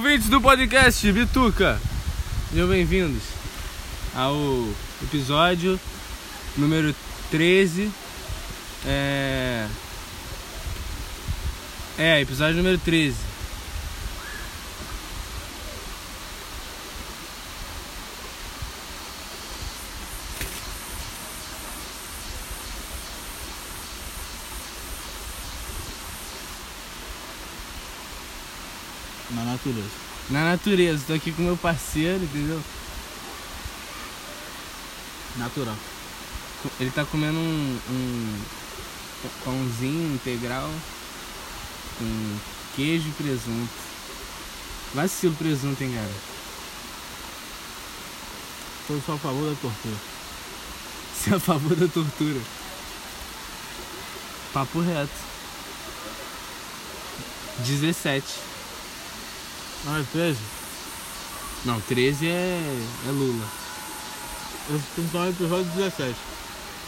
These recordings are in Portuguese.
ouvintes do podcast Bituca, sejam bem-vindos ao episódio número 13. É. É, episódio número 13. Na natureza. Na natureza, tô aqui com meu parceiro, entendeu? Natural. Ele tá comendo um, um pãozinho integral com queijo e presunto. Vacilo presunto, hein, cara? Sou só a favor da tortura. Você é a favor da tortura. Papo reto. 17. Não é 13? Não, 13 é, é Lula. Eu tenho que dar um episódio 17.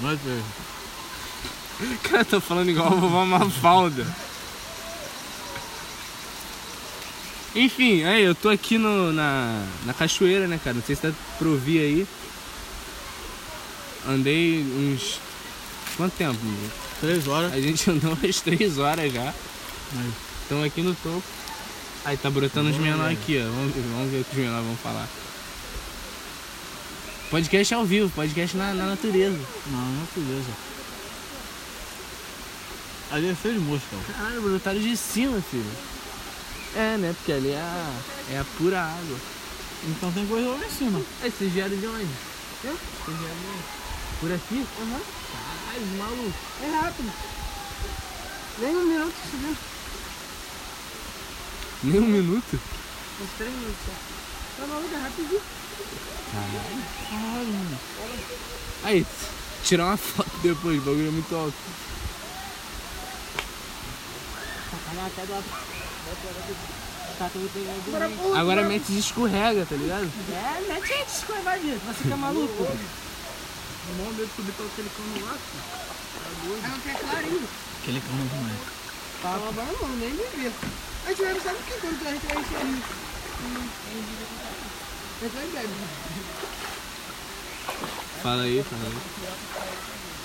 Não é 13. Cara, tô falando igual a vovó Mafalda. Enfim, aí eu tô aqui no, na, na cachoeira, né, cara? Não sei se dá pra ouvir aí. Andei uns. Quanto tempo? 3 horas. A gente andou umas 3 horas já. Aí. Estamos aqui no topo. Aí tá brotando os menores aqui, ó. Vamos, ver- vamos ver o que os menores vão falar. Podcast ao vivo, podcast na, na natureza. Não, natureza. Ali é feio de mosca. Caralho, brotaram de cima, filho. É, né? Porque ali é a, é a pura água. Então tem coisa lá em cima. Aí, vocês vieram de onde? Eu? Vocês vieram de onde? Por aqui? Aham. Caralho, maluco. É rápido. Nem um minuto subiu. Nem um minuto? Uns três minutos só. Tá maluco, é rapidinho. Caralho. Caralho, mano. Aí, tirar uma foto depois, o bagulho é muito alto. Tá. Agora mete de escorrega, tá ligado? É, mete aí, escorregar disso. Você é maluco. O maior medo de subir pra aquele cano lá, Aí não tem clarinho. Aquele cano não é. Tá lavando não, nem beber. A gente bebe, sabe o que quando a gente vai encher ali? A gente vai beber. Fala aí, fala aí.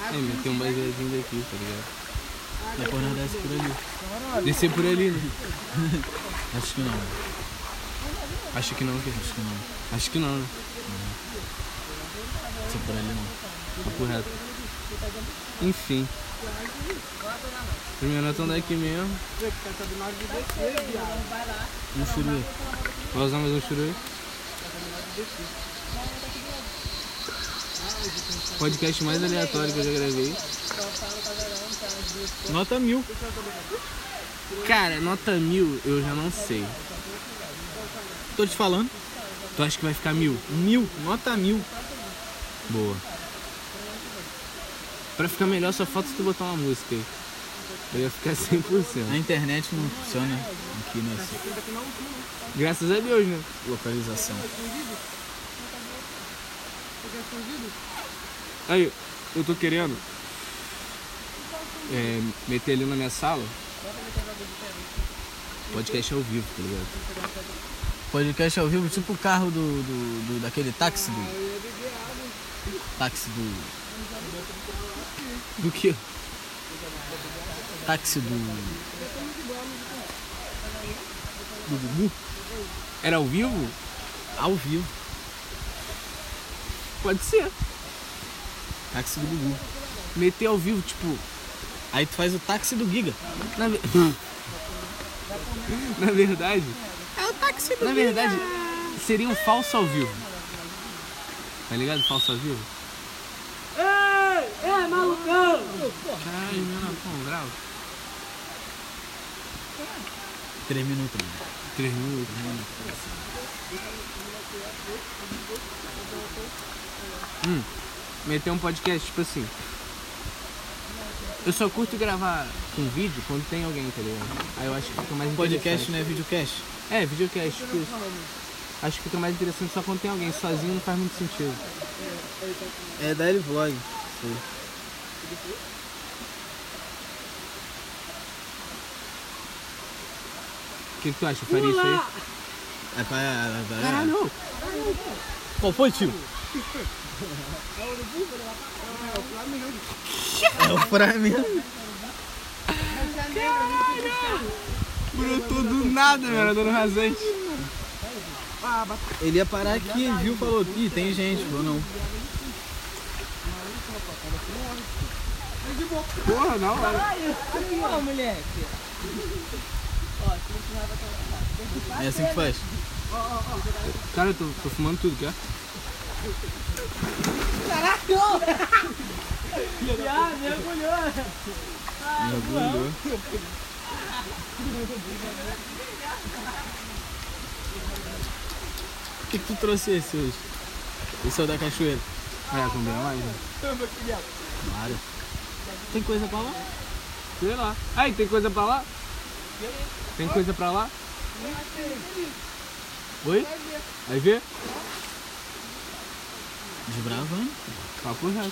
É, meteu um baseadinho daqui, tá ligado? Depois nós desce por ali. Descer por ali, né? Acho que não. Acho que não, que Acho que não. Acho que não, né? Se por ali não. Papo reto. Enfim. Primeiro estamos daqui mesmo. Um churu. Vai usar mais um churu? Podcast mais aleatório que eu já gravei. Nota mil. Cara, nota mil eu já não sei. Tô te falando. Tu acha que vai ficar mil? Mil. Nota mil. Boa. Pra ficar melhor só falta tu botar uma música aí. Eu ia ficar 100%. A internet não funciona aqui nessa Graças a Deus, né? localização. Aí, eu tô querendo é, meter ali na minha sala podcast ao vivo, tá ligado? Podcast ao vivo, tipo o carro do, do, do- daquele táxi do. Táxi do. Do que? Táxi do. Do Gugu? Era ao vivo? Ao vivo. Pode ser. Táxi do Gugu. Meter ao vivo, tipo. Aí tu faz o táxi do Giga. Na, ve- na verdade. É o táxi Na verdade, seria um falso ao vivo. Tá ligado? Falso ao vivo? Ei, é malucão. Caralho, meu Napão, grau. Três minutos, mano. Três minutos. Hum, meter um podcast, tipo assim. Eu só curto gravar com vídeo quando tem alguém, tá ligado? Aí eu acho que fica mais Podcast interessante. não é videocast? É, videocast, tipo. Acho que fica mais interessante só quando tem alguém. Sozinho não faz muito sentido. É daily vlog. O que, que tu acha? Eu faria isso aí? É pra. É pra Caralho! Qual foi, tio? É o Flamengo. Brotou do nada, meu, dando rasante. Ele ia parar aqui, viu? Falou, ih, tem gente. Falou, não. Porra, não, velho. Ó, moleque. É assim que faz. Cara, eu tô, tô fumando tudo, quer? Já, mergulhou. Mergulhou. Por que, que tu trouxe esse hoje? Esse é o da cachoeira. É, combina mais, né? Claro. Tem coisa pra lá? Sei lá. Aí, tem coisa pra lá? Tem coisa pra lá? Oi? Vai ver? Desbravando. Papo reto.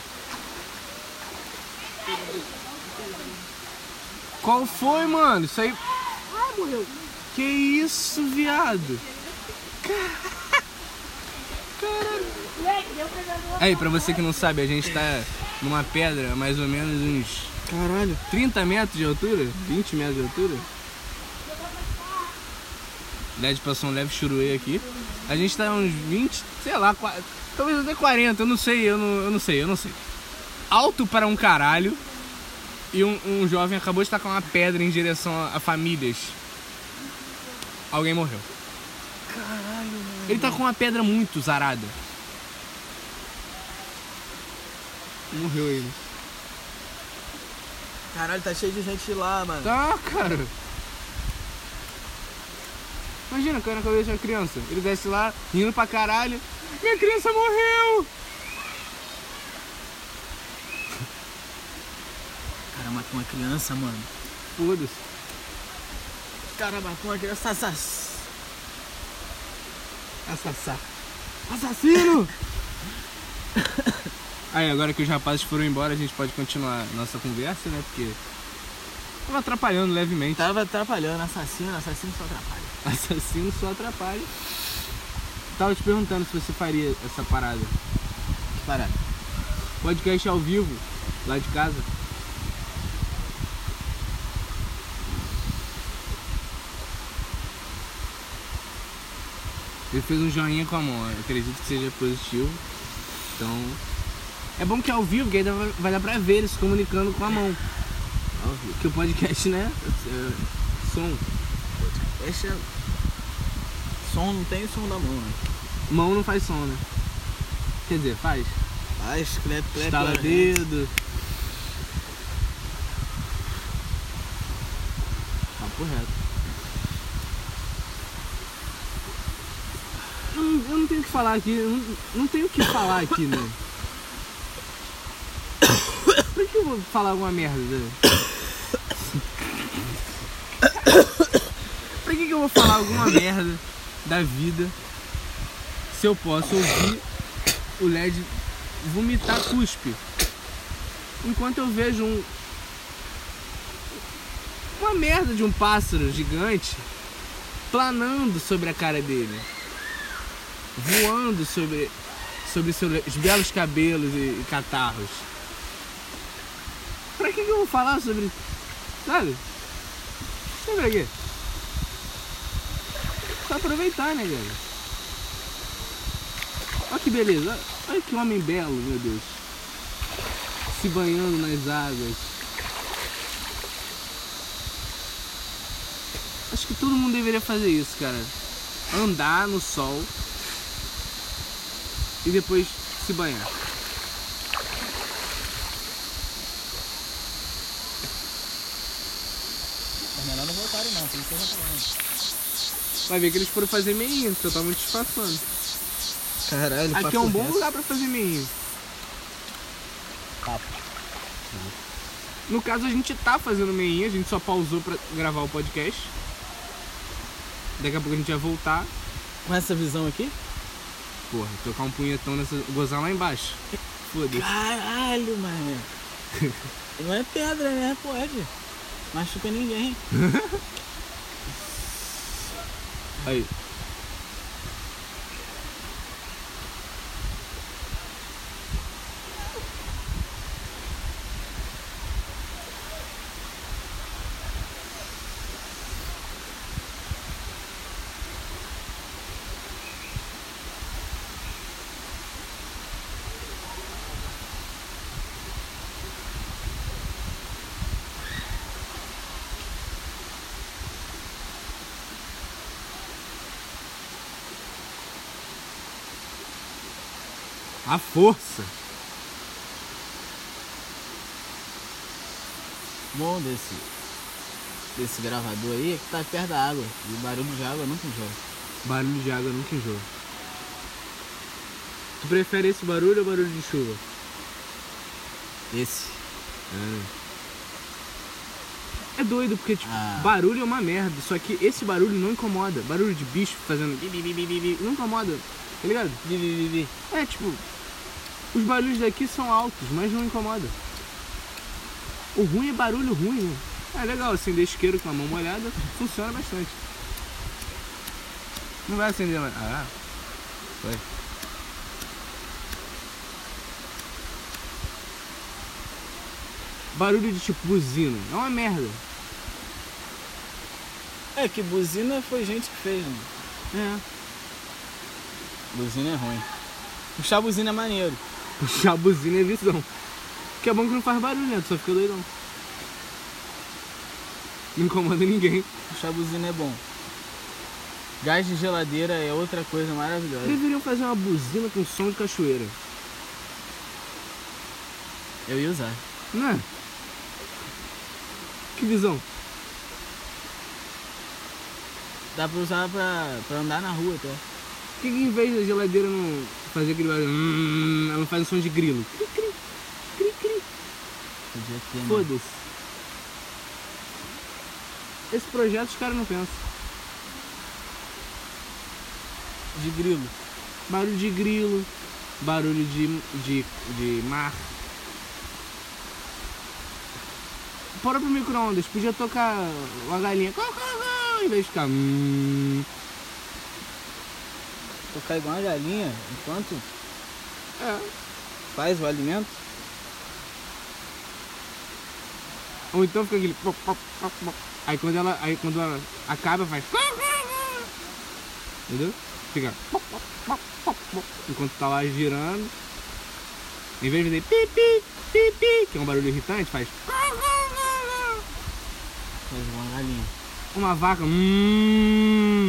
Qual foi, mano? Isso aí. Ah, morreu. Que isso, viado? Caralho. Aí, pra você que não sabe, a gente tá numa pedra mais ou menos uns Caralho. 30 metros de altura? 20 metros de altura? LED passou um leve churuê aqui. A gente tá uns 20, sei lá, qua- talvez até 40, eu não sei, eu não, eu não sei, eu não sei. Alto para um caralho. E um, um jovem acabou de tacar uma pedra em direção a, a famílias. Alguém morreu. Caralho, mano. Ele tá com uma pedra muito zarada. Morreu ele. Caralho, tá cheio de gente lá, mano. Tá, cara. Imagina, caiu na cabeça de uma criança. Ele desce lá, rindo pra caralho. Minha criança morreu! O cara matou uma criança, mano. Foda-se. Cara matou uma criança. Sassas. Assassá. Assassino! Aí, agora que os rapazes foram embora, a gente pode continuar nossa conversa, né? Porque. Tava atrapalhando levemente. Tava atrapalhando, assassino, assassino só atrapalha. Assassino só atrapalha. Tava te perguntando se você faria essa parada. Que parada. Podcast ao vivo, lá de casa. Ele fez um joinha com a mão, eu acredito que seja positivo. Então. É bom que é ao vivo, que aí vai dar pra ver ele se comunicando com a mão. Porque o podcast, né? É som. Esse é... Som não tem som da mão, né? Mão não faz som, né? Quer dizer, faz. Faz, clepe, clepe. Estala né? dedo. Papo reto. Eu não, eu não tenho o que falar aqui, não, não tenho o que falar aqui, né? Por que eu vou falar alguma merda? né? Por que, que eu vou falar alguma merda da vida se eu posso ouvir o LED vomitar cuspe. Enquanto eu vejo um. Uma merda de um pássaro gigante planando sobre a cara dele. Voando sobre, sobre seus belos cabelos e, e catarros. Pra que, que eu vou falar sobre. Sabe? Sabe pra quê? Aproveitar, né, cara? Olha que beleza, olha que homem belo, meu Deus. Se banhando nas águas. Acho que todo mundo deveria fazer isso, cara. Andar no sol e depois se banhar. Mas melhor não voltarem não, tem coisa pra lá. Vai ver que eles foram fazer meinha, porque eu tava muito disfarçando. Caralho, Aqui é um bom lugar pra fazer meinha. Papo. No caso, a gente tá fazendo meinha, a gente só pausou pra gravar o podcast. Daqui a pouco a gente vai voltar. Com essa visão aqui? Porra, tocar um punhetão nessa. gozar lá embaixo. Foda-se. Caralho, mano. Não é pedra, né? Pode. Machuca ninguém. Aí. A força. Bom desse, desse gravador aí é que tá perto da água. E o barulho de água nunca enjoa. Barulho de água nunca enjoa. Tu prefere esse barulho ou barulho de chuva? Esse. É doido, porque, tipo, Ah. barulho é uma merda. Só que esse barulho não incomoda. Barulho de bicho fazendo não incomoda. Tá ligado? É, tipo, os barulhos daqui são altos, mas não incomoda. O ruim é barulho ruim, né? É legal, acender isqueiro com a mão molhada funciona bastante. Não vai acender mais. Ah, foi. Barulho de tipo buzina. É uma merda. É que buzina foi gente que fez, né? É. Buzina é ruim. Puxar buzina é maneiro. Puxar a buzina é visão. Que é bom que não faz barulho, né? Tu só fica doidão. Não incomoda ninguém. Puxar buzina é bom. Gás de geladeira é outra coisa maravilhosa. Deveriam fazer uma buzina com som de cachoeira. Eu ia usar. Não é? Que visão? Dá pra usar pra, pra andar na rua até. Por que, em vez da geladeira não fazer aquele barulho? Hum, ela não faz um som de grilo. Cri, cri, cri, cri. Podia ter, né? Foda-se. Esse projeto os caras não pensam. De grilo. Barulho de grilo, barulho de, de, de mar. O próprio micro-ondas podia tocar uma galinha em vez de ficar. Hum, Tocar igual uma galinha enquanto é. faz o alimento. Ou então fica aquele. Aí quando ela. Aí quando ela acaba faz. Entendeu? Fica. Enquanto tá lá girando. Em vez de fazer pi, pi, pi, pi, que é um barulho irritante, faz. Faz uma galinha. Uma vaca. Hum.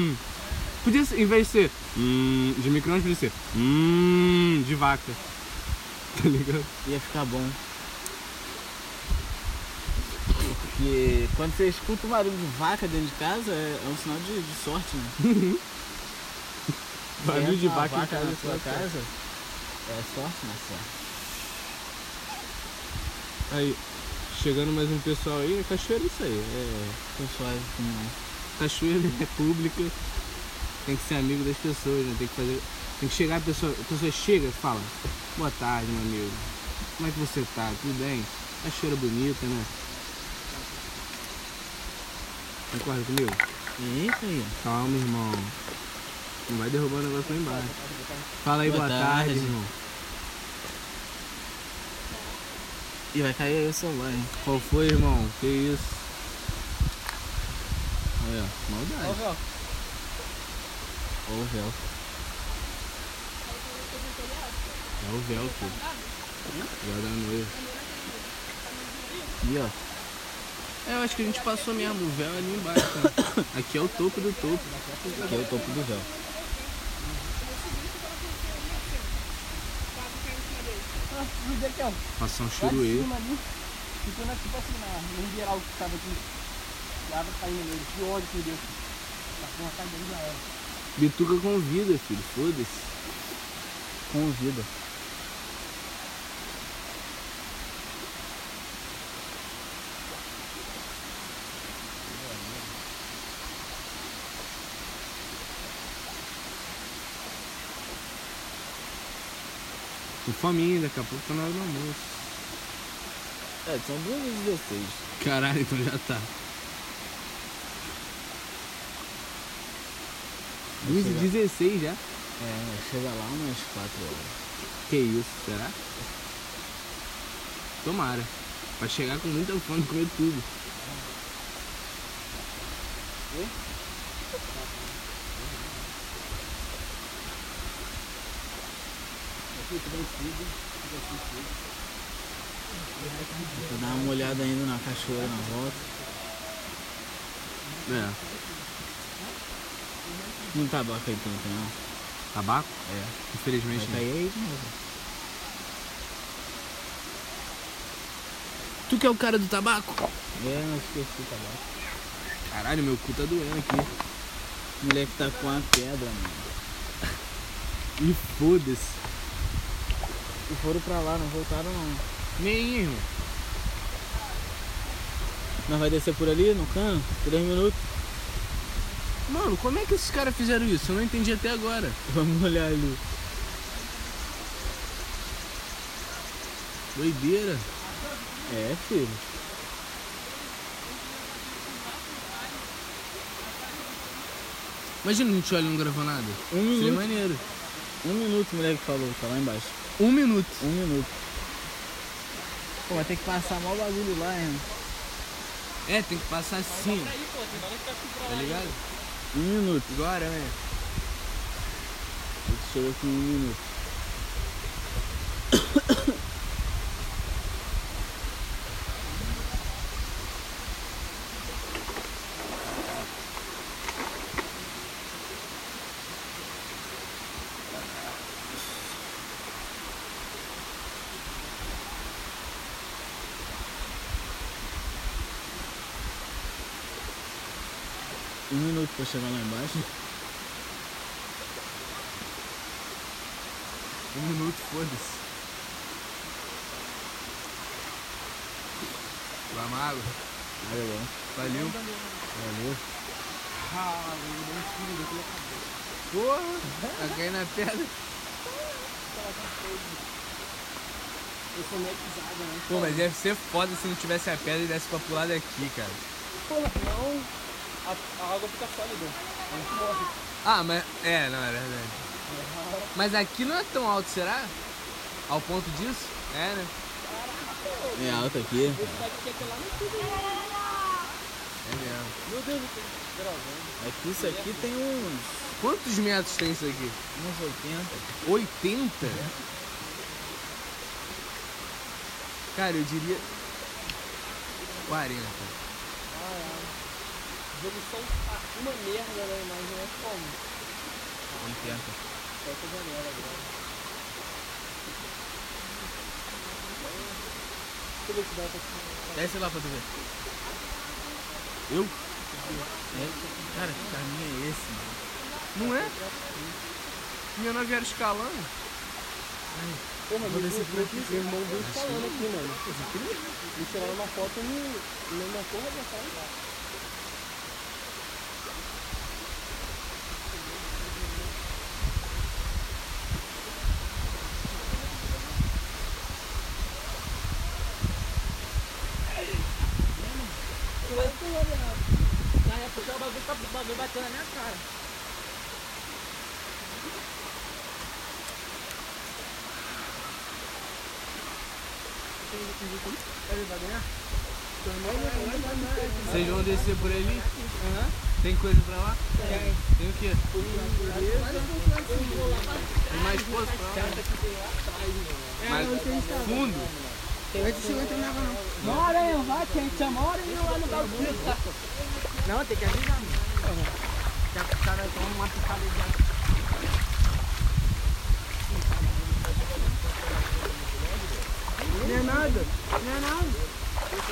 Podia ser, em vez de ser. Hum, de micro-ondas, podia ser. Hum, de vaca. Tá ligado? Ia ficar bom. Porque quando você escuta um barulho de vaca dentro de casa, é, é um sinal de, de sorte, né? Barulho de vaca em casa. na sua é casa. É sorte na sorte. Aí, chegando mais um pessoal aí, cachoeira é isso aí. É, Pessoal, assim, cachoeira é pública, tem que ser amigo das pessoas, né? Tem que fazer. Tem que chegar a pessoa. A pessoa chega e fala, boa tarde, meu amigo. Como é que você tá? Tudo bem? Cachoeira bonita, né? Concorda comigo? Eita aí. Calma, irmão. Não vai derrubar o negócio lá embaixo. Fala aí, boa, Boa tarde, tarde. irmão. E vai cair aí o celular, hein? Qual foi, irmão? Que isso? Olha, ó, maldade. Ou o véu. É o véu, filho. Véu da noiva. E ó. É, eu acho que a gente passou mesmo, o véu é ali embaixo. Né? Aqui é o topo do topo. Aqui é o topo do véu. Passar um churuê. Ficou na, tipo assim, na, no geral que tava aqui. E a água caindo nele. Que ódio que deu. Tá com uma cadeira já era. Bituca convida, filho. Foda-se. Convida. Tô faminha, daqui a pouco tá na hora do almoço. É, são duas vezes 16. Caralho, então já tá. 2 chegar- e 16 já? É, chega lá umas 4 horas. Que isso, será? Tomara. Vai chegar com muita fome e comer tudo. Vou dar uma olhada ainda na cachoeira na volta. É muito tabaco aí também, não. Tabaco? É. Infelizmente não. Aí. É tu que é o cara do tabaco? É, não esqueci o tabaco. Caralho, meu cu tá doendo aqui. O moleque tá com uma pedra, mano. E foda-se. E foram pra lá, não voltaram não. Nem irmão. Nós vai descer por ali, no cano, três minutos. Mano, como é que esses caras fizeram isso? Eu não entendi até agora. Vamos olhar ali. Doideira. É, filho. Imagina a gente olha e não gravou nada. Um Seria minuto. maneiro. Um minuto o moleque falou, tá lá embaixo. Um minuto. Um minuto. Pô, vai ter que passar mal bagulho lá, hein? É, tem que passar assim. Tá Tá ligado? Um minuto. Agora, né? Ele chegou aqui um minuto. Pra chegar lá embaixo. Um minuto, foda-se. Água. Olha lá. Valeu. Valeu. Ah, um na cabeça. Porra, tá caindo na pedra. Eu sou meio pisada, né? Pô, mas deve ser foda se não tivesse a pedra e desse pra pular daqui, cara. Porra, não. A, a água fica sólida. A gente morre. Ah, mas. É, não, é verdade. Mas aqui não é tão alto, será? Ao ponto disso? É, né? É alto aqui. Esse daqui lá no tudo. É mesmo. Meu Deus, eu tô gravando. Aqui, isso aqui tem uns, Quantos metros tem isso aqui? uns 80. 80? Cara, eu diria. 40. Jogos são uma merda, né? Mas não é como. 80. É essa janela agora. Deixa eu ver se dá pra Desce lá pra tu ver. Eu? É? Cara, que caminho é esse, mano? Não é? Minha nave era escalando. Porra, Vou descer por aqui. meu irmão veio falando aqui, mano. Me tiraram uma foto no, no, na torre da casa. Na época o bagulho, o bagulho bateu na minha cara. Ele vai ganhar? Teu irmão vai ganhar. Vocês vão descer por ali? Tem coisa pra lá? Tem o quê? Tem mais poço pra lá? Mais fundo? Bora aí, vai, quem te chama, hora e lá no bagulho. Não, tem que avisar, o cara toma uma picada de Não é nada, não é nada.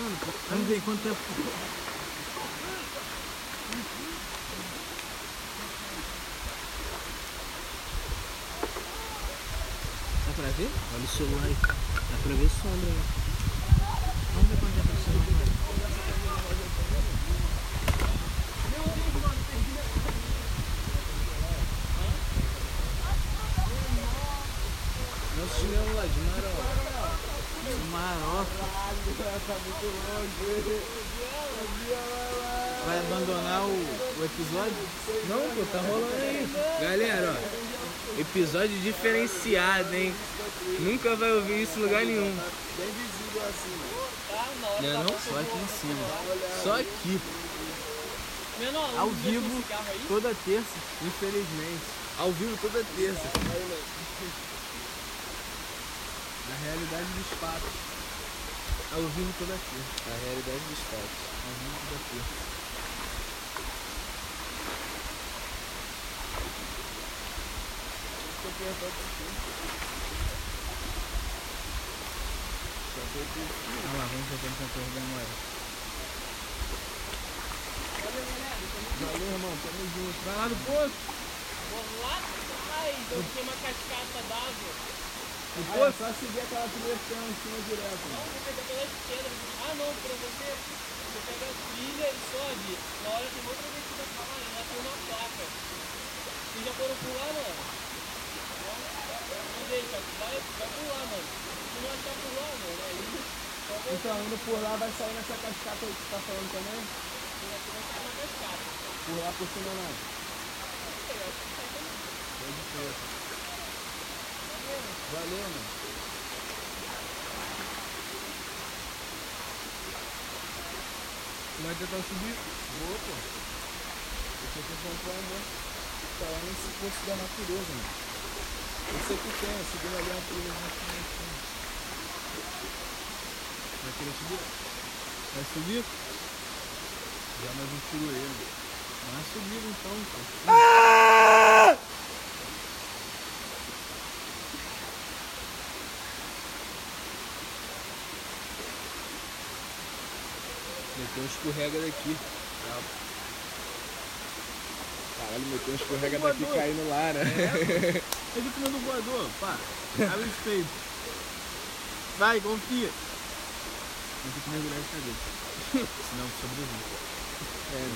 Mano, Vamos ver quanto tempo. Dá pra ver? Olha o celular aí. Dá pra ver sombra, né? Vamos ver quanto tempo o celular vai. Nossa. Vai abandonar o, o episódio? Não, pô, tá rolando aí. Galera, ó. Episódio diferenciado, hein? Nunca vai ouvir isso em lugar nenhum. Não, é não? Só aqui em cima. Só aqui. Ao vivo, toda terça, infelizmente. Ao vivo toda terça. Na realidade dos fatos. Ao vivo toda terça. A realidade dos fatos. Ao vivo toda terça. Vamos lá, vamos com a torre da memória. Valeu, irmão. Tamo junto. Vai lá no posto. Vou lá atrás, eu tinha uma cascata d'água. No posto? só seguir aquela trilha que tem em cima direto. Não, vou pegar pela esquerda. Ah, não, pra você, você pega a trilha e sobe. Na hora tem outra descida pra lá, lá tem uma placa. Vocês já foram pular, mano? Não, não deixa, vai, vai pular, mano. Se não achar pular, mano, aí Então, indo por lá vai sair nessa cascata aí que você tá falando também? aqui vai sair uma cascata. Por lá por cima não. Eu acho que sai também. Pode ser. Valeu, mano. Vai tentar subir? Vou, pô. Eu tô acompanhando, né? Tá lá nesse posto da natureza, mano. Esse aqui tem, ó, subindo ali uma trilha aqui em cima. Vai querer subir? Vai subir? Já mais um furoeiro. Vai subir então, pô. Meteu um escorrega daqui. Caralho, meteu um escorrega daqui caindo lá, né? Ele comendo voador, pá. Abre o espelho. Vai, confia. Tem que mergulhar de cabeça. Senão sobrevive. É.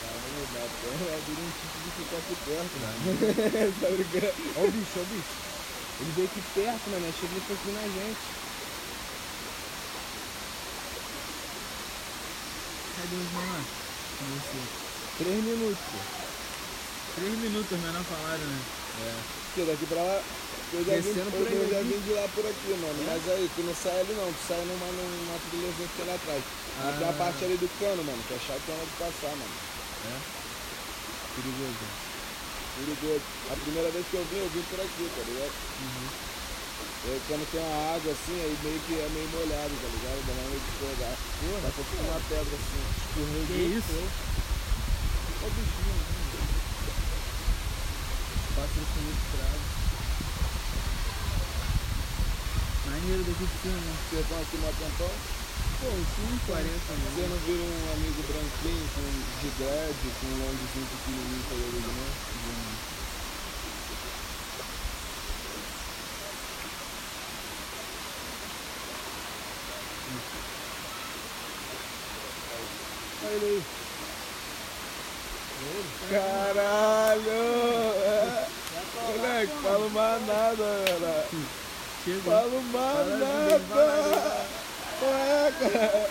Caralho, dá até vira um tipo de ficar aqui perto, né? tá brincando? Ó o bicho, ó o bicho. Ele veio aqui perto, mano. Achei que ele fosse na gente. Menores? Cadê você? Três minutos, pô. Três minutos, os menores falaram, né? Porque daqui pra lá. Eu já, vim, eu, eu já vim de lá por aqui, mano. Mas aí, tu não sai ali não, tu sai numa, numa trilhazinha que tem lá atrás. Tem Ah. parte ali do cano, mano, que é chato hora de passar, mano. Perigoso. Perigoso. A primeira vez que eu vim, eu vim por aqui, tá ligado? E aí, quando tem uma água assim, aí meio que é meio molhado, tá ligado? Dá uma meio de. Porra, pra ficar uma pedra assim. Escorregou. Que isso? Ó o bichinho. Pássaro com muito bravo. Maneiro daqui de cima, né? Vocês estão aqui no tempão? Pô, uns 5, 40 Você minutos. não viram um amigo branquinho com de dread, com um longzinho pequenininho colorido, não? Olha ele aí. Caralho! É. Moleque, falo mais nada. Chegou. Falo mais nada! Ué, cara!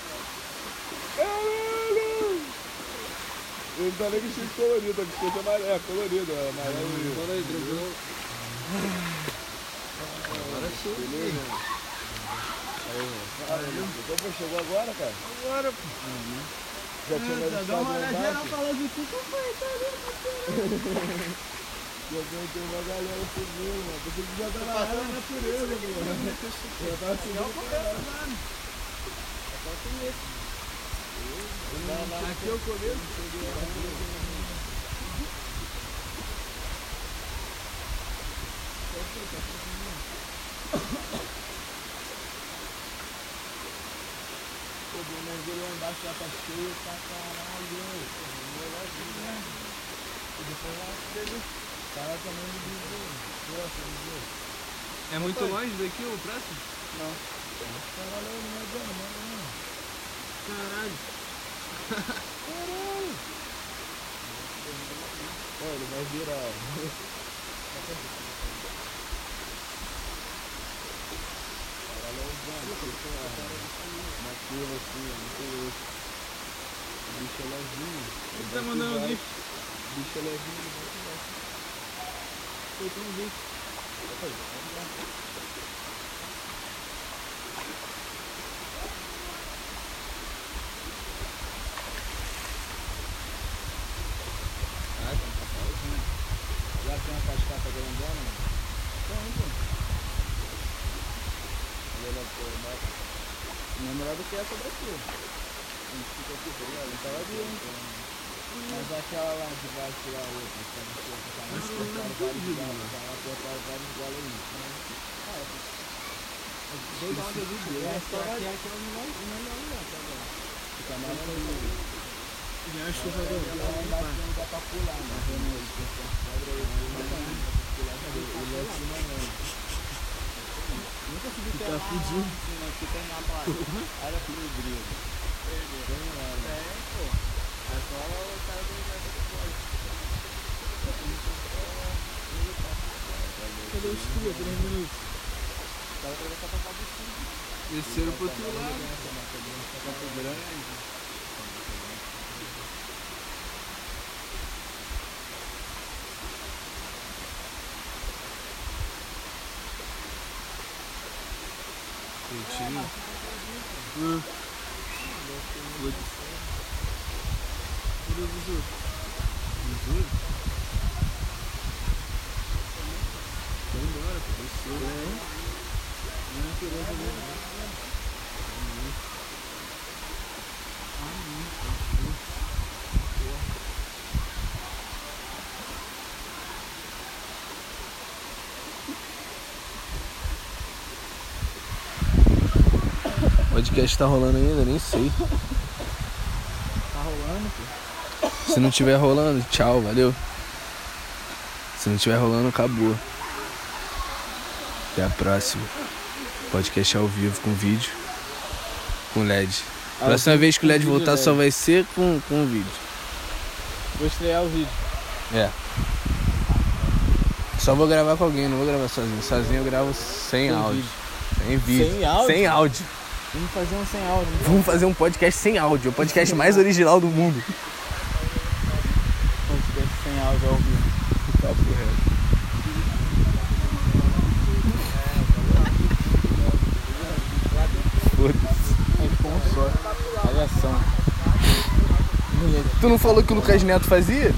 Caralho! Ele não tá nem vestido colorido, tá vestido amarelo, é, colorido, é amarelo. Fala aí, tranquilo. Agora sim. Beleza? Aí, mano. Então, chegou agora, cara? Agora, pô. Já tinha Dá uma olhada geral lá de tu, tu foi, tá ali, Já tem uma galera subindo, mano. Pensei que já tava lá na natureza, mano. Já tava subindo pra lá. Aqui é o começo. Pô, o mergulho lá embaixo já tá cheio pra caralho. Pô. E depois lá teve o cara também. Nossa. É muito longe daqui o próximo? Não. Caralho, não é dano, não é não. Caralho. Caralho. Olha, ele vai virar. Caralho, é um Uma curva assim, ó, muito louco. O bicho é levinho. Ele tá mandando o drift. O bicho é levinho, ele vai que vai. Foi, tem um drift. Ah, tem um passalzinho. Já tem uma cascata grandona, mano? Tem, pô. Olha lá, pô, mas... Menor do que essa daqui. A gente fica aqui, tá ligado? Então? Mas aquela lá de baixo lá, outra, que que tá tá aí. Ah, é. É aquela melhor, melhor lugar, tá vendo? Fica mais ali. Já achou pra Ela lá embaixo não dá pra pular, mas eu não, ele tem que quebra aí, não dá pra pular, ele é acima mesmo. Nunca subi até lá, fudido. assim, né, que tem lá pra área progressiva. Tem lá, né? É, pô. É só o cara do Universo. Cadê os tria? Três minutos. O cara vai pra Cabo Sul. Desceram pro outro lado. Campo Grande. Peitinho. Cadê o visu? Juro. Foi embora. Desceu. É. Não queria fazer nada. Ah, não. O podcast tá rolando ainda, nem sei. Tá rolando, pô. Se não tiver rolando, tchau, valeu. Se não tiver rolando, acabou. Até a próxima. Podcast ao vivo com vídeo. Com LED. Próxima vez que o LED voltar LED. só vai ser com, com vídeo. Vou estrear o vídeo. É. Só vou gravar com alguém, não vou gravar sozinho. Sozinho eu gravo sem, Sem áudio. vídeo. Sem vídeo. Sem áudio? Sem áudio. Vamos fazer um sem áudio. né? Vamos fazer um podcast sem áudio. O podcast mais original do mundo. Podcast sem áudio ao vivo. Papo reto. Tu não falou que o Lucas Neto fazia?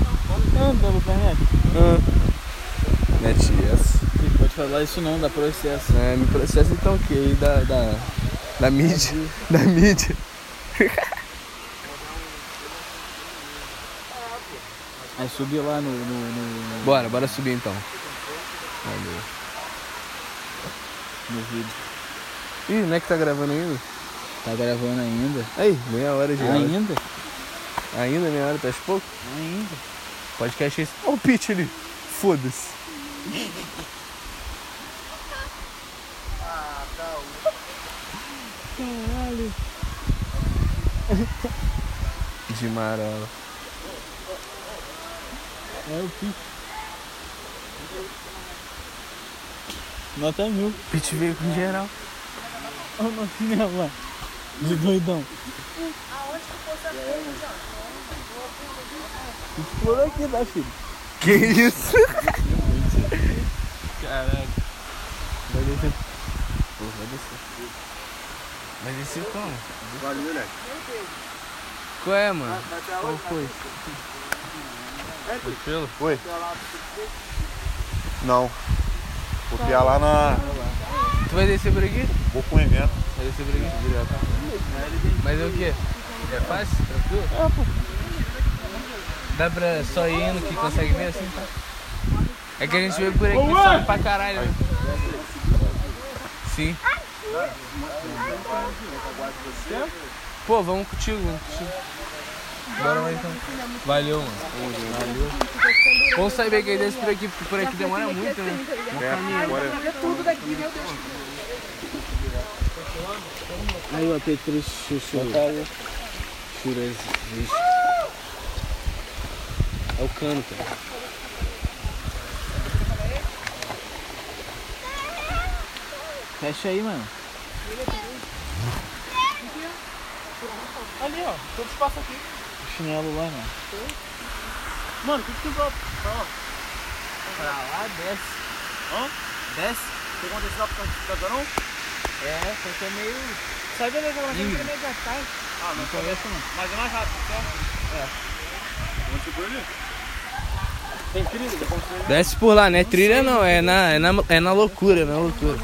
Anda, Lucas Neto. Mete essa. Ih, Pode falar isso não, dá processo. É, me processa então o quê? Aí da, da mídia. Da mídia. Aí subi lá no. no, no, Bora, bora subir então. Valeu. no vídeo. Ih, não é que tá gravando ainda? Tá gravando ainda? Aí, meia hora de. Ainda? Ainda meia hora, tá pouco? Ainda. Podcast é esse. Olha o pitch ali. Foda-se. De marola. É o pique. Nota mil. Pitch veio com geral. Olha o notinha lá. De doidão. Explora aqui, tá, filho? Que isso? Caralho. Vai descer. Pô, vai descer. Vai descer como? Valeu, né? Qual é, mano? Qual foi? Tranquilo? Oi? Não. Vou piar lá na. Tu vai descer por aqui? Vou pra um evento. Vai descer por aqui? Direto. Mas é o quê? É fácil? Tranquilo? É, pô. Dá pra só ir indo que consegue ver assim, tá? É que a gente veio por aqui sobe pra caralho. né? Sim. Pô, vamos contigo, vamos contigo. Bora lá então. Valeu, mano. Valeu. Vamos sair bem que desse por aqui, porque por aqui demora muito, né? Aí o apetite pro chuchu. Churras, vixe. É o cano, cara. Fecha aí, mano. Ali, ó. Todo espaço aqui. O chinelo lá, né? Mano, o que que tem pra... pra lá? Pra lá, desce. Hã? Desce? Tem como descer lá pro casarão? É, só que é meio... Sai da legal, mas meio tarde. Ah, Não conheço, não. Mas é mais rápido, certo? É. Vamos subir ali? Tem trilha? Desce por lá, não é trilha não, é na, é na, é na loucura, na loucura.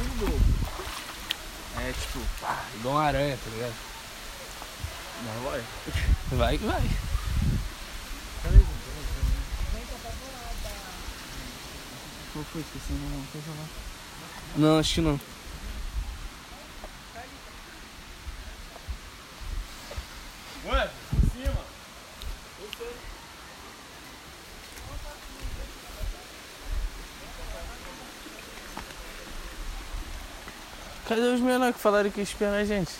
Tipo... Igual uma aranha, tá ligado? Não vai. Vai que vai. Qual foi? Esqueci uma coisa lá. Não, acho que não. Ué, Cadê os menores que falaram que ia espiar a gente?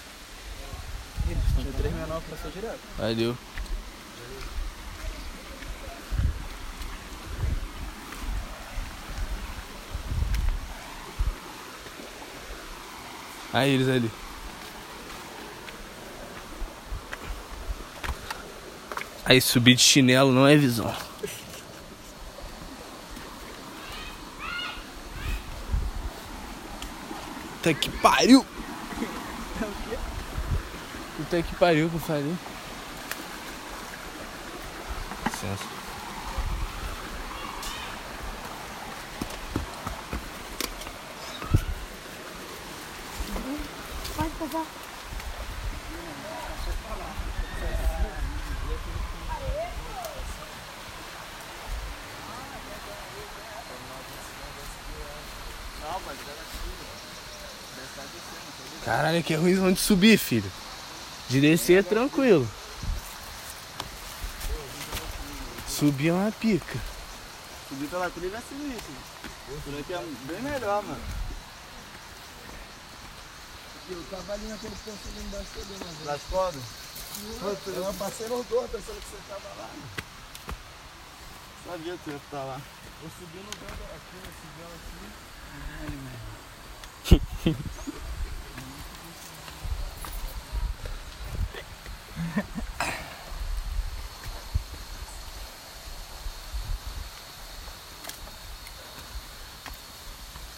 Tinha três menor pra ser direto. Valeu. Aí eles ali. Aí subir de chinelo não é visão. Puta que pariu! Puta que pariu que eu falei. Licença. Caralho, que é ruim de subir, filho. De descer é tranquilo. Subir é uma pica. Subir pela trilha é sinistro. Por aqui é bem melhor, mano. Eu tava ali naquele ponto ali embaixo dele, mano. Das cordas. Eu passei nos dois pensando que você tava lá. Sabia que eu ia estar lá. Eu subi no vento aqui, nesse velo aqui.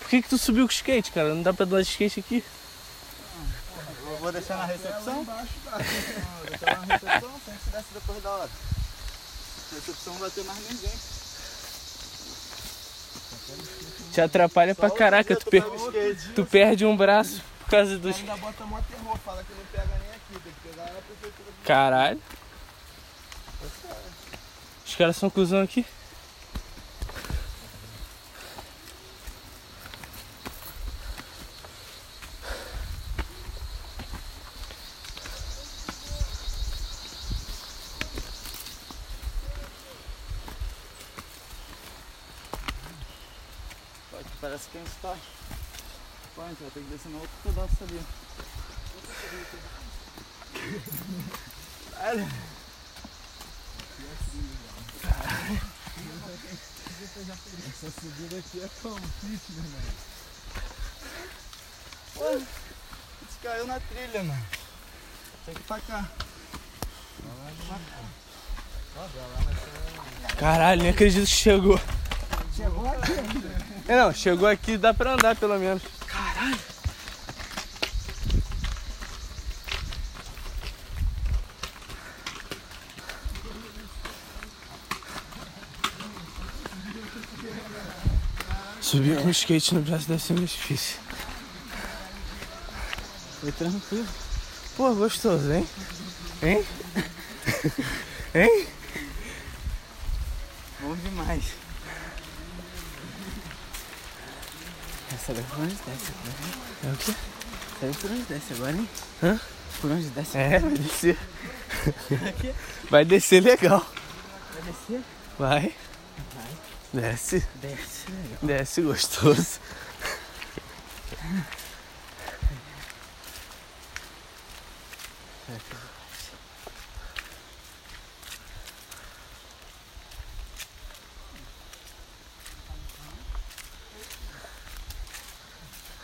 Por que que tu subiu com skate, cara? Não dá pra dar de skate aqui? Eu vou deixar na recepção? Não, vou deixar na recepção, sem se desce depois da hora. Recepção não vai ter mais ninguém. Te atrapalha pra Só caraca, outro tu, per- tu perde um braço por causa dos. Ainda bota mó terror, fala que não pega nem aqui, tem que pegar na prefeitura do Caralho. Os caras são cuzão aqui. Aqui Parece que a gente tá. Gente vai ter que descer no outro pedaço ali. Olha. Essa subida aqui é? Fit, né, mano? Pô, a gente caiu na trilha, mano. Tem que ir pra cá. Caralho, nem acredito que chegou. Chegou aqui. É não, chegou aqui, dá pra andar pelo menos. Subir com skate no braço deve ser meio difícil. Foi tranquilo. Pô, gostoso, hein? Hein? hein? Bom demais. Sabe por onde desce agora, hein? É o quê? Sabe por onde desce agora, hein? Hã? Por onde desce? É, vai descer. Vai descer legal. Vai descer? Vai. Desce. Desce. Desce gostoso.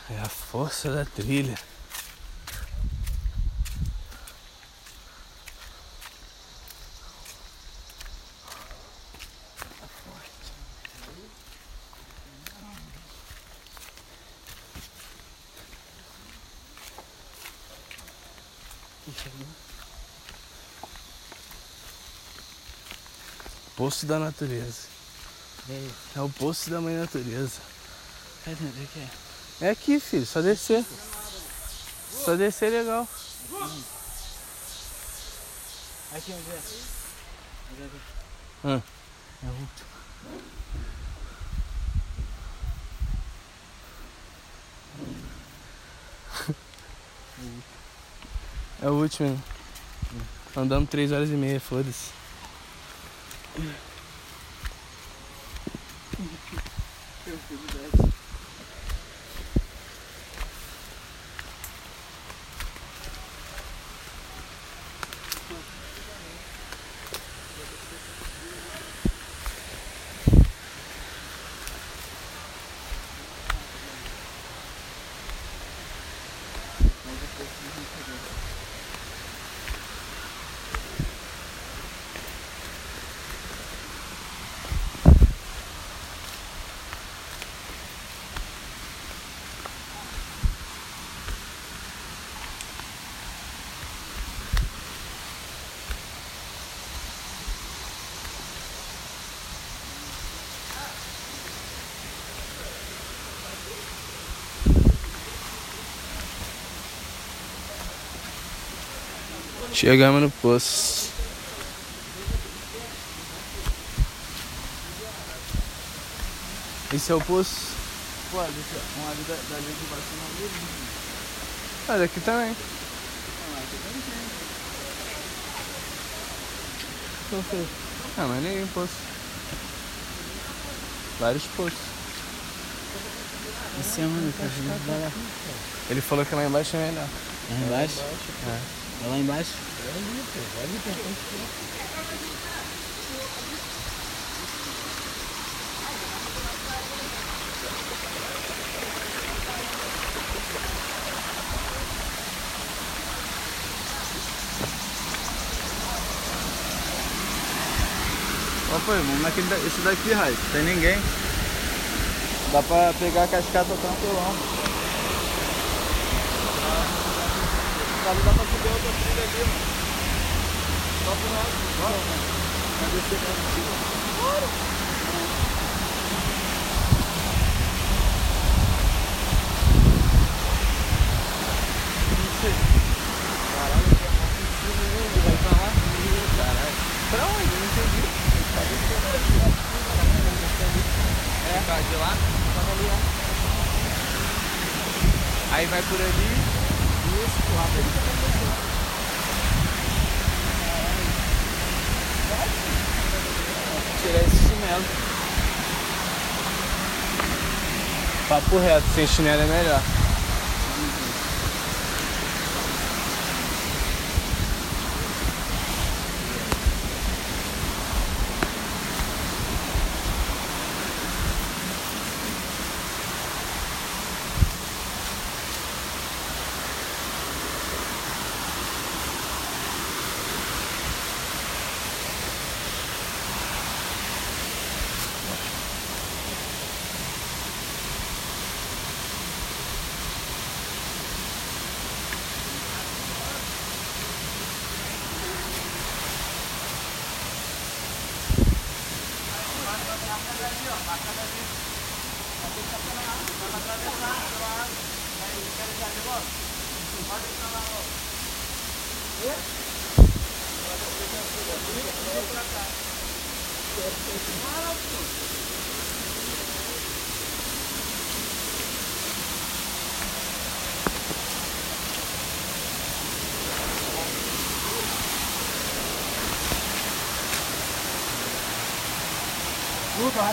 É a força da trilha. Poço da natureza. É, É o poço da mãe natureza. é é? Aqui, filho, só descer. Só descer é legal. Aqui onde é? Onde é é? É o último. É o último. Andamos 3 horas e meia, foda-se. Mm. Thank you. Chegamos no poço. Esse é o poço? Pô, ali, ó, uma ali da, dali de baixo não viu. Olha, aqui também. Ah, aqui também tem. Não sei. Ah, mas nem poço. Vários poços. Esse é onde que a gente vai lá. Ele falou que lá embaixo é melhor. É lá embaixo? É lá embaixo? Ó, pô, vamos naquele da, esse daqui, Raiz. Tem ninguém. Dá pra pegar a cascata tranquilão. Ali dá pra subir outra trilha ali, mano. Só pro lado. Bora. Vai descer pra cima. Bora. Não sei. Caralho, vai pra lá? Caralho. Pra onde? Eu não entendi. É, tá de lá? Tava ali, ó. Aí vai por ali. Tirar esse chinelo. Papo reto, sem chinelo é melhor.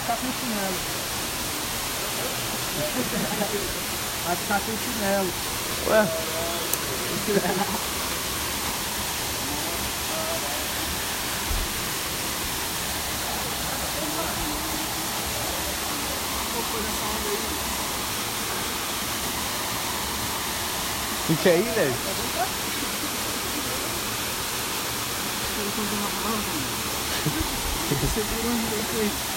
Ficar com chinelo. Vai ficar com chinelo. Ué? Fica aí, velho.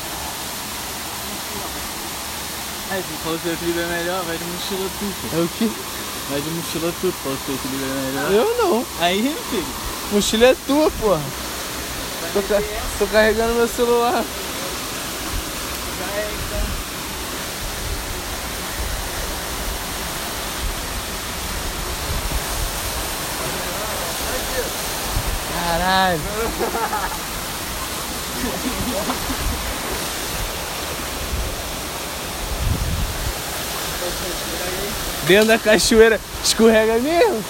É, se fosse o trilho é melhor, vai de mochila dupla. É o quê? Vai de mochila tudo, pra você equilibrar melhor. Eu não. Aí, filho. Mochila é tua, porra. Tô, ca- tô carregando meu celular. É, então. Caralho. Dentro da cachoeira, escorrega mesmo.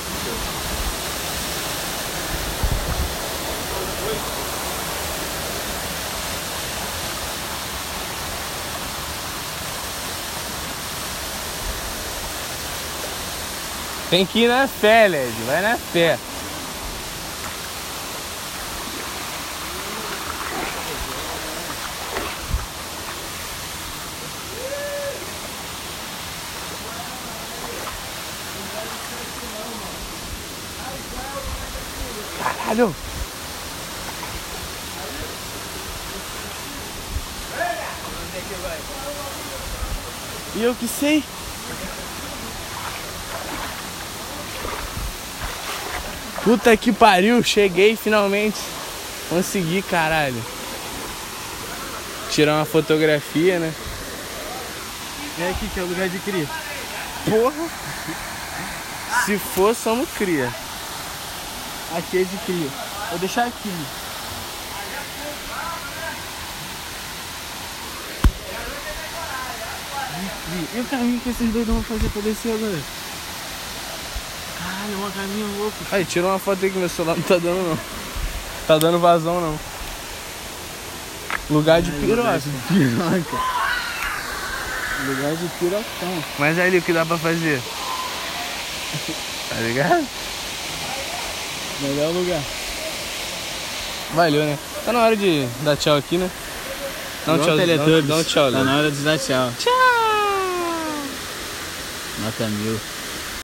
Tem que ir na fé, Led. Vai na fé. Caralho! E eu que sei. Puta que pariu, cheguei finalmente. Consegui, caralho. Tirar uma fotografia, né? É aqui que é o lugar de cria. Porra! Se for, somos cria. Aqui é de cria. Vou deixar aqui. E o caminho que esses dois vão fazer pra descer agora? Caralho, é um caminho louco. Aí, tira uma foto aí que meu celular não tá dando não. Tá dando vazão não. Lugar de piroca. Piroca. Lugar de pirocão. Mas é ali o que dá pra fazer. Tá ligado? Melhor lugar. Valeu, né? Tá na hora de dar tchau aqui, né? Dá um tchau, dá, um tchau, Tá na hora de dar tchau. Tchau! Nota mil.